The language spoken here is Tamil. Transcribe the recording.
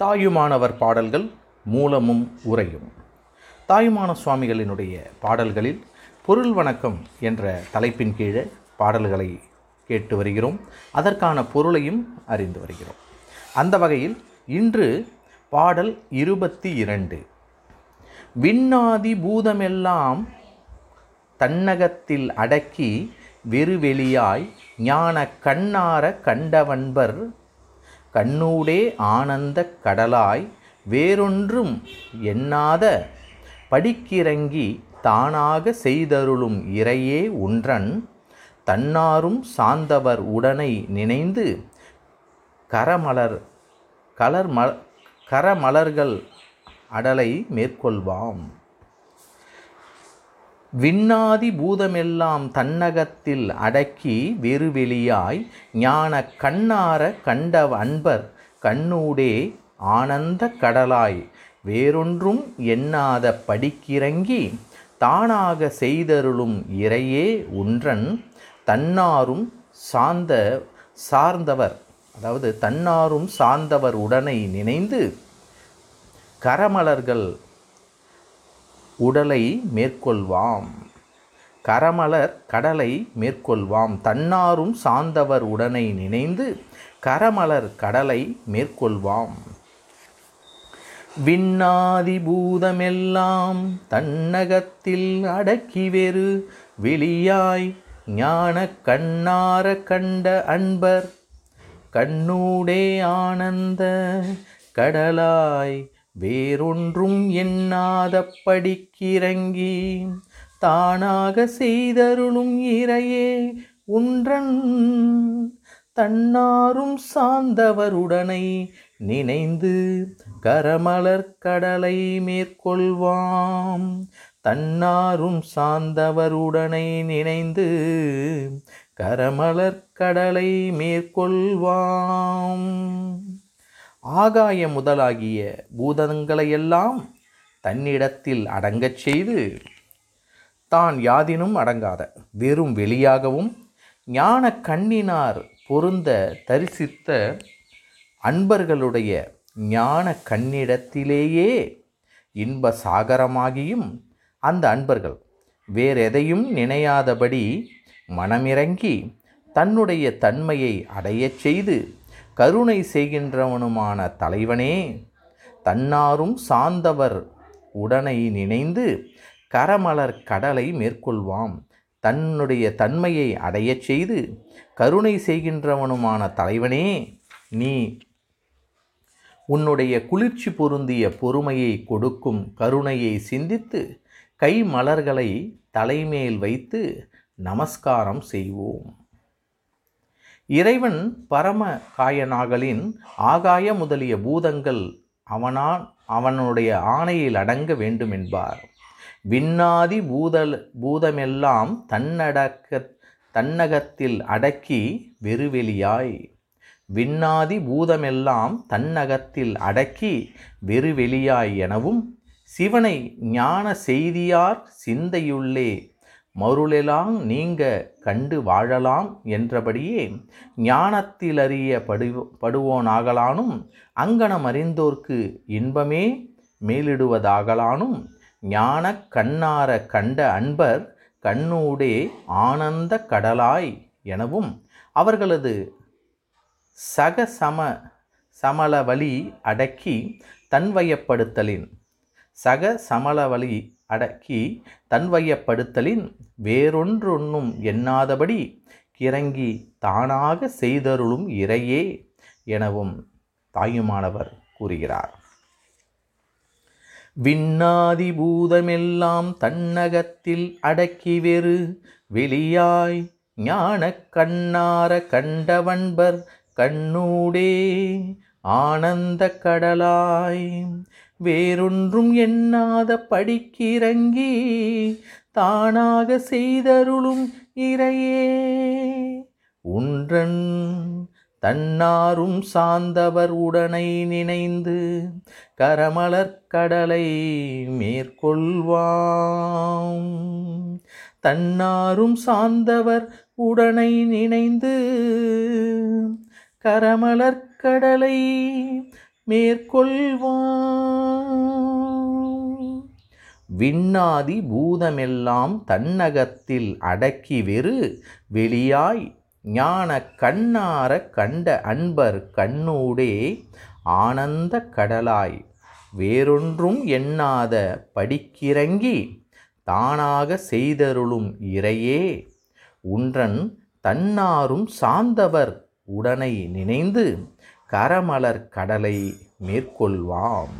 தாயுமானவர் பாடல்கள் மூலமும் உரையும் தாயுமான சுவாமிகளினுடைய பாடல்களில் பொருள் வணக்கம் என்ற தலைப்பின் கீழே பாடல்களை கேட்டு வருகிறோம். அதற்கான பொருளையும் அறிந்து வருகிறோம். அந்த வகையில் இன்று பாடல் இருபத்தி இரண்டு. விண்ணாதி பூதமெல்லாம் தன்னகத்தில் அடக்கி வெறுவெளியாய் ஞான கண்ணார கண்டவன்பர் கண்ணூடே ஆனந்தக் கடலாய் வேறொன்றும் எண்ணாத படிக்கிறங்கி தானாக செய்தருளும் இறையே உன்றன் தன்னாரும் சார்ந்தவர் உடனை நினைந்து கரமலர் கலர் ம கரமலர்கள் அடலை மேற்கொள்வாம். விண்ணாதி பூதமெல்லாம் தன்னகத்தில் அடக்கி வெறுவெளியாய் ஞான கண்ணார கண்ட அன்பர் கண்ணூடே ஆனந்த கடலாய். வேறொன்றும் எண்ணாத படிக்கிறங்கி தானாக செய்தருளும் இறையே ஒன்றன் தன்னாரும் சார்ந்த சார்ந்தவர். அதாவது தன்னாரும் சார்ந்தவர் உடனை நினைந்து கரமலர்கள் உடலை மேற்கொள்வாம். கரமலர் கடலை மேற்கொள்வாம். தன்னாரும் சார்ந்தவர் உடனை நினைந்து கரமலர் கடலை மேற்கொள்வாம். விண்ணாதிபூதமெல்லாம் தன்னகத்தில் அடக்கி வெறு வெளியாய் ஞான கண்ணார கண்ட அன்பர். கண்ணூடே ஆனந்த கடலாய் வேறொன்றும் எண்ணாத படிக்கிறங்கி தானாக செய்தருளும் இறையே உன்றன். தன்னாரும் சார்ந்தவருடனை நினைந்து கரமலர் கடலை மேற்கொள்வாம். தன்னாரும் சார்ந்தவருடனை நினைந்து கரமலர் கடலை மேற்கொள்வாம். ஆகாய முதலாகிய பூதங்களையெல்லாம் தன்னிடத்தில் அடங்கச் செய்து தான் யாதினும் அடங்காத வெறும் வெளியாகவும் ஞான கண்ணினார் பொருந்த தரிசித்த அன்பர்களுடைய ஞான கண்ணிடத்திலேயே இன்ப சாகரமாகியும் அந்த அன்பர்கள். வேறெதையும் நினையாதபடி மனமிறங்கி தன்னுடைய தன்மையை அடையச் செய்து கருணை செய்கின்றவனுமான தலைவனே தன்னாரும் சார்ந்தவர் உடனை நினைந்து கரமலர் கடலை மேற்கொள்வாம். தன்னுடைய தன்மையை அடையச் செய்து கருணை செய்கின்றவனுமான தலைவனே நீ உன்னுடைய குளிர்ச்சி பொருந்திய பொறுமையை கொடுக்கும் கருணையை சிந்தித்து கை மலர்களை தலைமேல் வைத்து நமஸ்காரம் செய்வோம். இறைவன் பரம காயனாகலின் ஆகாய முதலிய பூதங்கள் அவனால் அவனுடைய ஆணையில் அடங்க வேண்டும் என்பார் விண்ணாதி பூதல் பூதமெல்லாம் தன்னடக்க தன்னகத்தில் அடக்கி வெறுவெளியாய். விண்ணாதி பூதமெல்லாம் தன்னகத்தில் அடக்கி வெறுவெளியாய் எனவும் சிவனை ஞான செய்தியார் சிந்தையுள்ளே மருளெலாம் நீங்க கண்டு வாழலாம் என்றபடியே ஞானத்திலறிய படு படுவோனாகலானும் அங்கனம் அறிந்தோர்க்கு இன்பமே மேலிடுவதாகலானும் ஞான கண்ணார கண்ட அன்பர் கண்ணூடே ஆனந்த கடலாய் எனவும் அவர்களது சக சம சமளவழி அடக்கி தன்வயப்படுத்தலின் சக சமளவழி அடக்கி தன்வயப்படுத்தலின் வேறொன்றொன்னும் எண்ணாதபடி கிறங்கி தானாக செய்தருளும் இறையே எனவும் தாயுமானவர் கூறுகிறார். விண்ணாதி பூதமெல்லாம் தன்னகத்தில் அடக்கி வெறு வெளியாய் ஞான கண்ணார கண்டவன்பர் கண்ணூடே ஆனந்த கடலாய் வேறொன்றும் எண்ணாத படிக்கிறங்கி தானாக செய்தருளும் இறையே. உன்றன் தன்னாரும் சார்ந்தவர் உடனை நினைந்து கரமலர் கடலை மேற்கொள்வாம். தன்னாரும் சார்ந்தவர் உடனை நினைந்து கரமலர் கடலை மேற்கொள்வாம். விண்ணாதி பூதமெல்லாம் தன்னகத்தில் அடக்கி வெறு வெளியாய் ஞான கண்ணார கண்ட அன்பர் கண்ணூடே ஆனந்த கடலாய் வேறொன்றும் எண்ணாத படிக்கிறங்கி தானாக செய்தருளும் இறையே உன்றன் தன்னாரும் சார்ந்தவர் உடனை நினைந்து கரமலர் கடலை மேற்கொள்வாம்.